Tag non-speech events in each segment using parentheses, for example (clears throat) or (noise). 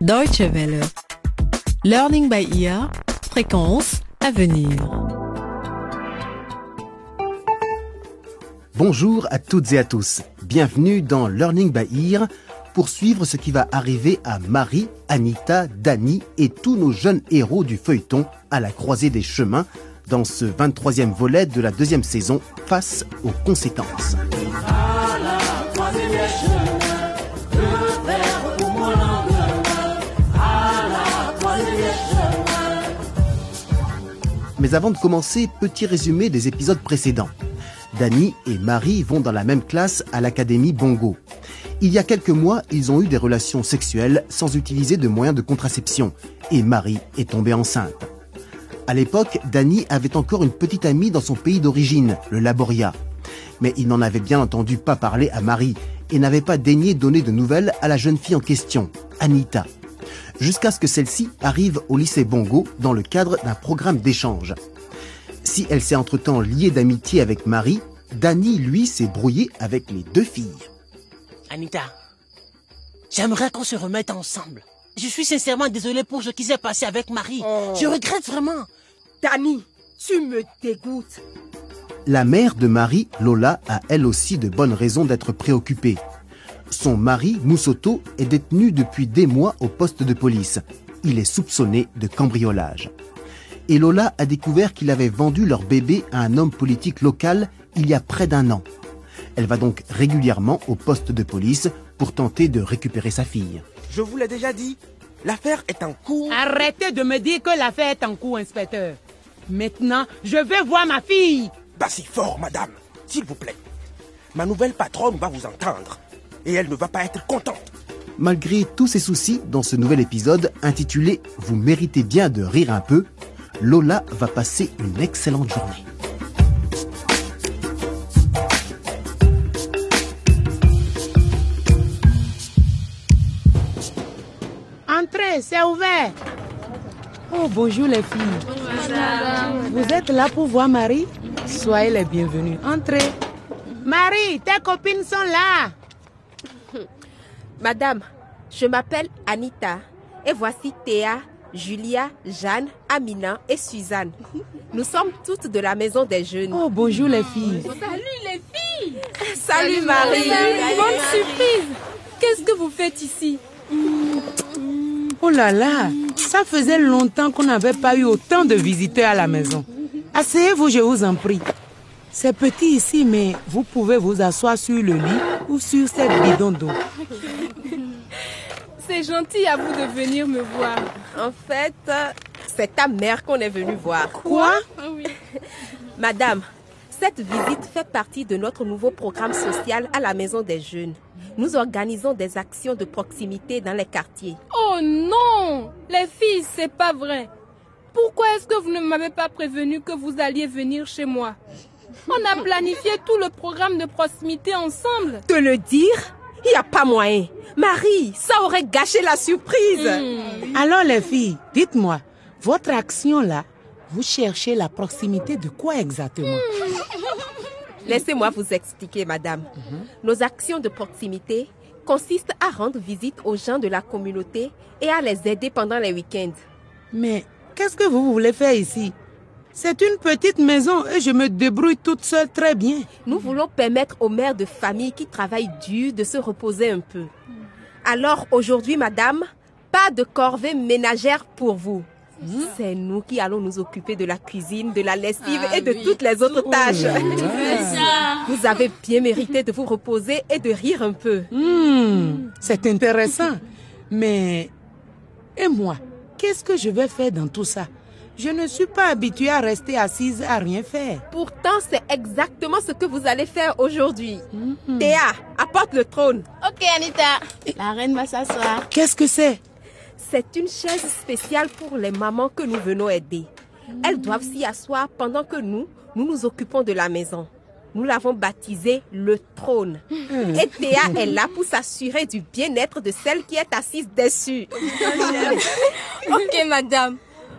Deutsche Welle. Learning by ear. Fréquence à venir. Bonjour à toutes et à tous. Bienvenue dans Learning by Ear pour suivre ce qui va arriver à Marie, Anita, Dani et tous nos jeunes héros du feuilleton à la croisée des chemins dans ce 23e volet de la deuxième saison face aux conséquences. Mais avant de commencer, petit résumé des épisodes précédents. Dani et Marie vont dans la même classe à l'Académie Bongo. Il y a quelques mois, ils ont eu des relations sexuelles sans utiliser de moyens de contraception et Marie est tombée enceinte. À l'époque, Dani avait encore une petite amie dans son pays d'origine, le Laboria. Mais il n'en avait bien entendu pas parler à Marie et n'avait pas daigné donner de nouvelles à la jeune fille en question, Anita. Jusqu'à ce que celle-ci arrive au lycée Bongo dans le cadre d'un programme d'échange. Si elle s'est entre-temps liée d'amitié avec Marie, Dani, lui, s'est brouillé avec les deux filles. Anita, j'aimerais qu'on se remette ensemble. Je suis sincèrement désolé pour ce qui s'est passé avec Marie. Oh. Je regrette vraiment. Dani, tu me dégoûtes. La mère de Marie, Lola, a elle aussi de bonnes raisons d'être préoccupée. Son mari, Moussoto, est détenu depuis des mois au poste de police. Il est soupçonné de cambriolage. Et Lola a découvert qu'il avait vendu leur bébé à un homme politique local il y a près d'un an. Elle va donc régulièrement au poste de police pour tenter de récupérer sa fille. Je vous l'ai déjà dit, l'affaire est en cours. Arrêtez de me dire que l'affaire est en cours, inspecteur. Maintenant, je vais voir ma fille. Pas si fort, madame, s'il vous plaît. Ma nouvelle patronne va vous entendre et elle ne va pas être contente. Malgré tous ses soucis dans ce nouvel épisode intitulé Vous méritez bien de rire un peu, Lola va passer une excellente journée. Entrez, c'est ouvert. Oh, bonjour les filles. Vous êtes là pour voir Marie? Soyez les bienvenus. Entrez. Marie, tes copines sont là. Madame, je m'appelle Anita et voici Théa, Julia, Jeanne, Amina et Suzanne. Nous sommes toutes de la maison des jeunes. Oh, bonjour les filles. Salut Marie. Bonne surprise Qu'est-ce que vous faites ici? Oh là là, ça faisait longtemps qu'on n'avait pas eu autant de visiteurs à la maison. Asseyez-vous, je vous en prie. C'est petit ici, mais vous pouvez vous asseoir sur le lit ou sur cette bidon d'eau. C'est gentil à vous de venir me voir. En fait, c'est ta mère qu'on est venu voir. Quoi? (laughs) Madame, cette visite fait partie de notre nouveau programme social à la maison des jeunes. Nous organisons des actions de proximité dans les quartiers. Oh non Les filles, c'est pas vrai. Pourquoi est-ce que vous ne m'avez pas prévenu que vous alliez venir chez moi? On a planifié tout le programme de proximité ensemble. Te le dire? Il n'y a pas moyen. Marie, ça aurait gâché la surprise. Alors les filles, dites-moi, votre action là, vous cherchez la proximité de quoi exactement? Laissez-moi vous expliquer, madame. Nos actions de proximité consistent à rendre visite aux gens de la communauté et à les aider pendant les week-ends. Mais qu'est-ce que vous voulez faire ici? C'est une petite maison et je me débrouille toute seule très bien. Nous voulons permettre aux mères de famille qui travaillent dur de se reposer un peu. Alors aujourd'hui, madame, pas de corvée ménagère pour vous. C'est nous qui allons nous occuper de la cuisine, de la lessive et de toutes les autres tâches. (laughs) Vous avez bien mérité de vous reposer et de rire un peu. Hmm, c'est intéressant. Mais et moi, qu'est-ce que je vais faire dans tout ça? Je ne suis pas habituée à rester assise à rien faire. Pourtant, c'est exactement ce que vous allez faire aujourd'hui. Théa, apporte le trône. Ok, Anita. La reine va s'asseoir. Qu'est-ce que c'est? C'est une chaise spéciale pour les mamans que nous venons aider. Elles doivent s'y asseoir pendant que nous, nous nous occupons de la maison. Nous l'avons baptisé le trône. Et Théa est là pour s'assurer du bien-être de celle qui est assise dessus. (laughs) Ok, madame.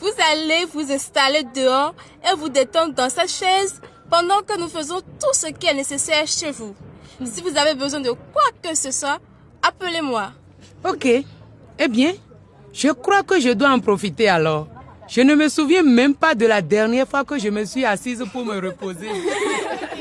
Vous allez vous installer dehors et vous détendre dans cette chaise pendant que nous faisons tout ce qui est nécessaire chez vous. Si vous avez besoin de quoi que ce soit, appelez-moi. Ok. Eh bien, Je crois que je dois en profiter alors. Je ne me souviens même pas de la dernière fois que je me suis assise pour me reposer. (laughs)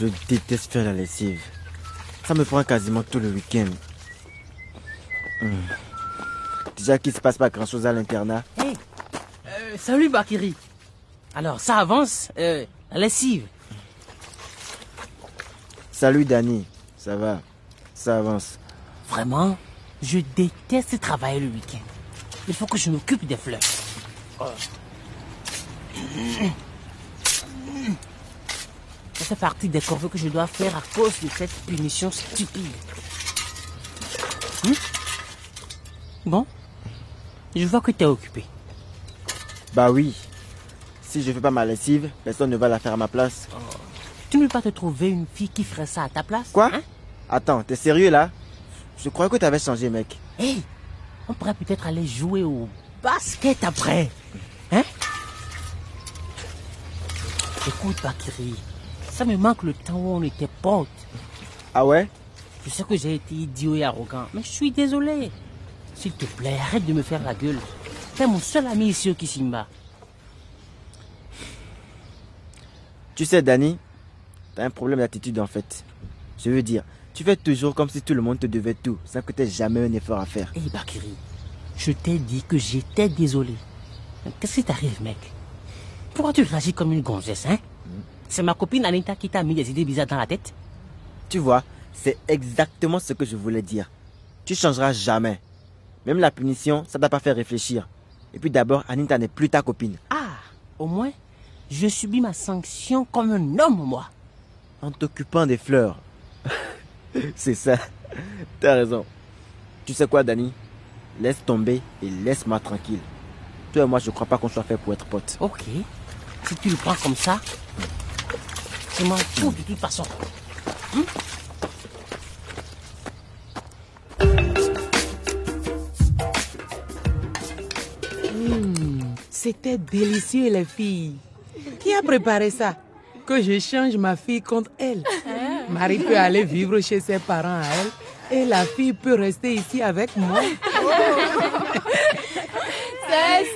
Je déteste faire la lessive. Ça me prend quasiment tout le week-end. Hmm. Déjà qu'il se passe pas grand chose à l'internat. Hey, euh, salut Bakiri. Alors, ça avance, euh, la lessive. Salut Danny. Ça va? Ça avance. Vraiment, je déteste travailler le week-end. Il faut que je m'occupe des fleurs. Oh. (clears throat) Fait partie des corvées que je dois faire à cause de cette punition stupide. Hmm? Bon, je vois que tu es occupé. Bah oui. Si je fais pas ma lessive, personne ne va la faire à ma place. Tu ne veux pas te trouver une fille qui ferait ça à ta place Quoi? hein? Attends, t'es sérieux là? Je crois que t'avais changé, mec. Hey, on pourrait peut-être aller jouer au basket après. Hein? Écoute, Bakiri, ça me manque le temps où on était potes. Ah ouais? Je sais que j'ai été idiot et arrogant, mais je suis désolé. S'il te plaît, arrête de me faire la gueule. T'es mon seul ami ici au Kisimba. Tu sais, Danny, t'as un problème d'attitude en fait. Je veux dire, tu fais toujours comme si tout le monde te devait tout, sans que t'aies jamais un effort à faire. Hé hey, Bakiri, je t'ai dit que j'étais désolé. Qu'est-ce qui t'arrive, mec? Pourquoi tu réagis comme une gonzesse, hein? C'est ma copine Anita qui t'a mis des idées bizarres dans la tête Tu vois, c'est exactement ce que je voulais dire. Tu changeras jamais. Même la punition, ça t'a pas fait réfléchir. Et puis d'abord, Anita n'est plus ta copine. Ah, au moins, je subis ma sanction comme un homme, moi. En t'occupant des fleurs. (laughs) c'est ça. T'as raison. Tu sais quoi, Danny Laisse tomber et laisse-moi tranquille. Toi et moi, je crois pas qu'on soit fait pour être potes. Ok. Si tu le prends comme ça, je m'en fous de toute façon. Hmm? Mmh, C'était délicieux, les filles. Qui a préparé ça? Que je change ma fille contre elle. Marie peut aller vivre chez ses parents à elle et la fille peut rester ici avec moi. (laughs)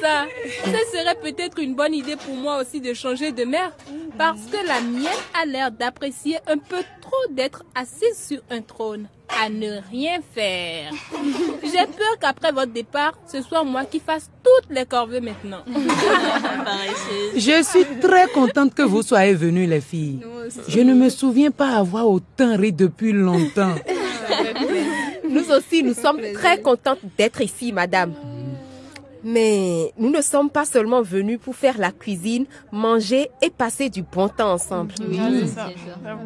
Ça. Ce serait peut-être une bonne idée pour moi aussi de changer de mère parce que la mienne a l'air d'apprécier un peu trop d'être assise sur un trône à ne rien faire. J'ai peur qu'après votre départ, ce soit moi qui fasse toutes les corvées maintenant. Je suis très contente que vous soyez venues, les filles. Je ne me souviens pas avoir autant ri depuis longtemps. Nous aussi, nous sommes très contentes d'être ici, madame. Mais nous ne sommes pas seulement venus pour faire la cuisine, manger et passer du bon temps ensemble.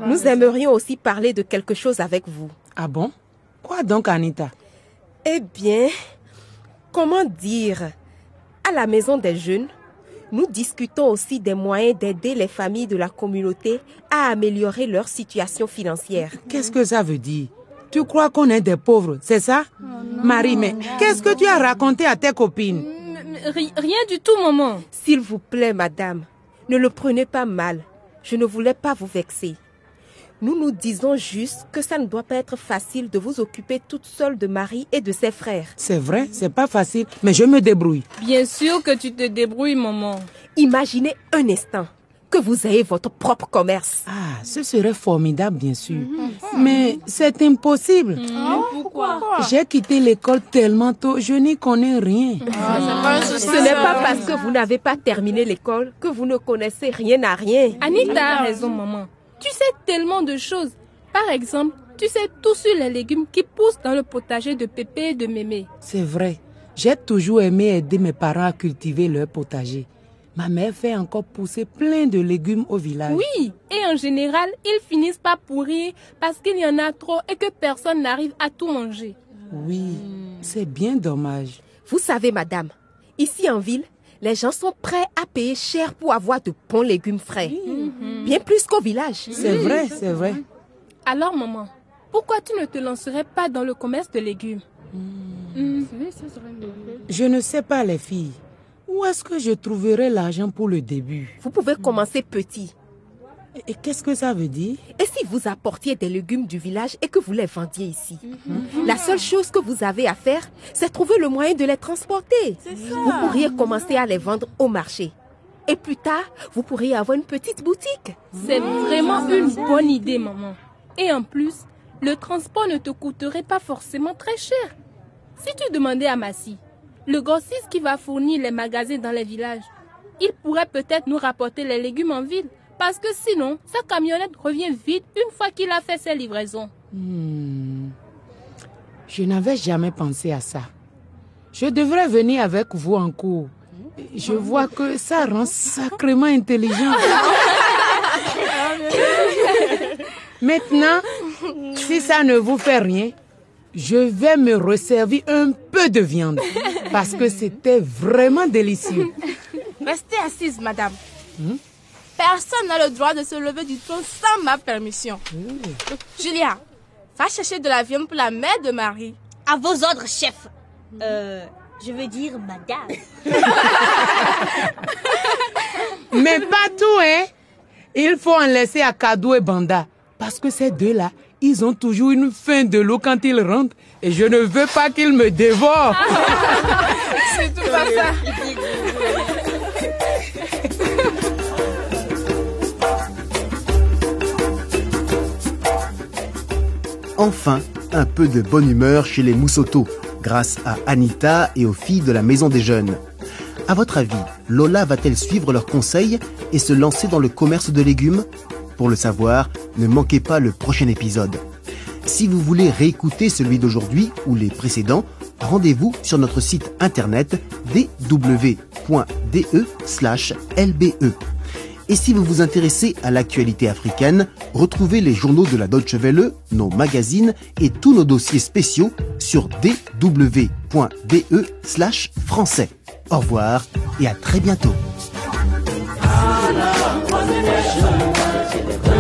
Nous aimerions aussi parler de quelque chose avec vous. Ah bon? Quoi donc, Anita? Eh bien, comment dire? À la maison des jeunes, nous discutons aussi des moyens d'aider les familles de la communauté à améliorer leur situation financière. Qu'est-ce que ça veut dire? Tu crois qu'on est des pauvres, c'est ça? Marie, mais qu'est-ce que tu as raconté à tes copines? Rien du tout, maman. S'il vous plaît, madame, ne le prenez pas mal. Je ne voulais pas vous vexer. Nous nous disons juste que ça ne doit pas être facile de vous occuper toute seule de Marie et de ses frères. C'est vrai, c'est pas facile, mais je me débrouille. Bien sûr que tu te débrouilles, maman. Imaginez un instant que vous ayez votre propre commerce. Ah, ce serait formidable, bien sûr. Mais c'est impossible. Pourquoi? J'ai quitté l'école tellement tôt, je n'y connais rien. Ce n'est pas parce que vous n'avez pas terminé l'école que vous ne connaissez rien à rien. Anita a raison, maman. Tu sais tellement de choses. Par exemple, tu sais tout sur les légumes qui poussent dans le potager de Pépé et de Mémé. C'est vrai. J'ai toujours aimé aider mes parents à cultiver leur potager. Ma mère fait encore pousser plein de légumes au village. Oui, et en général, ils finissent par pourrir parce qu'il y en a trop et que personne n'arrive à tout manger. Oui, c'est bien dommage. Vous savez, madame, ici en ville, les gens sont prêts à payer cher pour avoir de bons légumes frais. Bien plus qu'au village. C'est vrai, c'est vrai. Alors, maman, pourquoi tu ne te lancerais pas dans le commerce de légumes? Je ne sais pas, les filles. Où est-ce que je trouverai l'argent pour le début? Vous pouvez commencer petit. Et, et qu'est-ce que ça veut dire? Et si vous apportiez des légumes du village et que vous les vendiez ici? La seule chose que vous avez à faire, c'est trouver le moyen de les transporter. Vous pourriez commencer à les vendre au marché. Et plus tard, vous pourriez avoir une petite boutique. C'est vraiment une bonne idée, maman. Et en plus, le transport ne te coûterait pas forcément très cher. Si tu demandais à Massy, le grossiste qui va fournir les magasins dans les villages, il pourrait peut-être nous rapporter les légumes en ville. Parce que sinon, sa camionnette revient vite une fois qu'il a fait ses livraisons. Hmm. Je n'avais jamais pensé à ça. Je devrais venir avec vous en cours. Je vois que ça rend sacrément intelligent. (laughs) Maintenant, si ça ne vous fait rien, je vais me resservir un peu de viande parce que c'était vraiment délicieux. (laughs) Restez assise, madame. Personne n'a le droit de se lever du trône sans ma permission. Julia, va chercher de la viande pour la mère de Marie. À vos ordres, chef. Euh, je veux dire madame. (laughs) Mais pas tout, hein. Il faut en laisser à Kadou et Banda. Parce que ces deux-là, ils ont toujours une faim de l'eau quand ils rentrent. Et je ne veux pas qu'ils me dévorent. (laughs) C'est tout pas ça. Enfin, un peu de bonne humeur chez les Moussoto, grâce à Anita et aux filles de la Maison des Jeunes. À votre avis, Lola va-t-elle suivre leurs conseils et se lancer dans le commerce de légumes Pour le savoir, ne manquez pas le prochain épisode. Si vous voulez réécouter celui d'aujourd'hui ou les précédents, rendez-vous sur notre site internet www.de/lbe. Et si vous vous intéressez à l'actualité africaine, retrouvez les journaux de la Deutsche Welle, nos magazines et tous nos dossiers spéciaux sur dw.de/français. Au revoir et à très bientôt. 十五万的。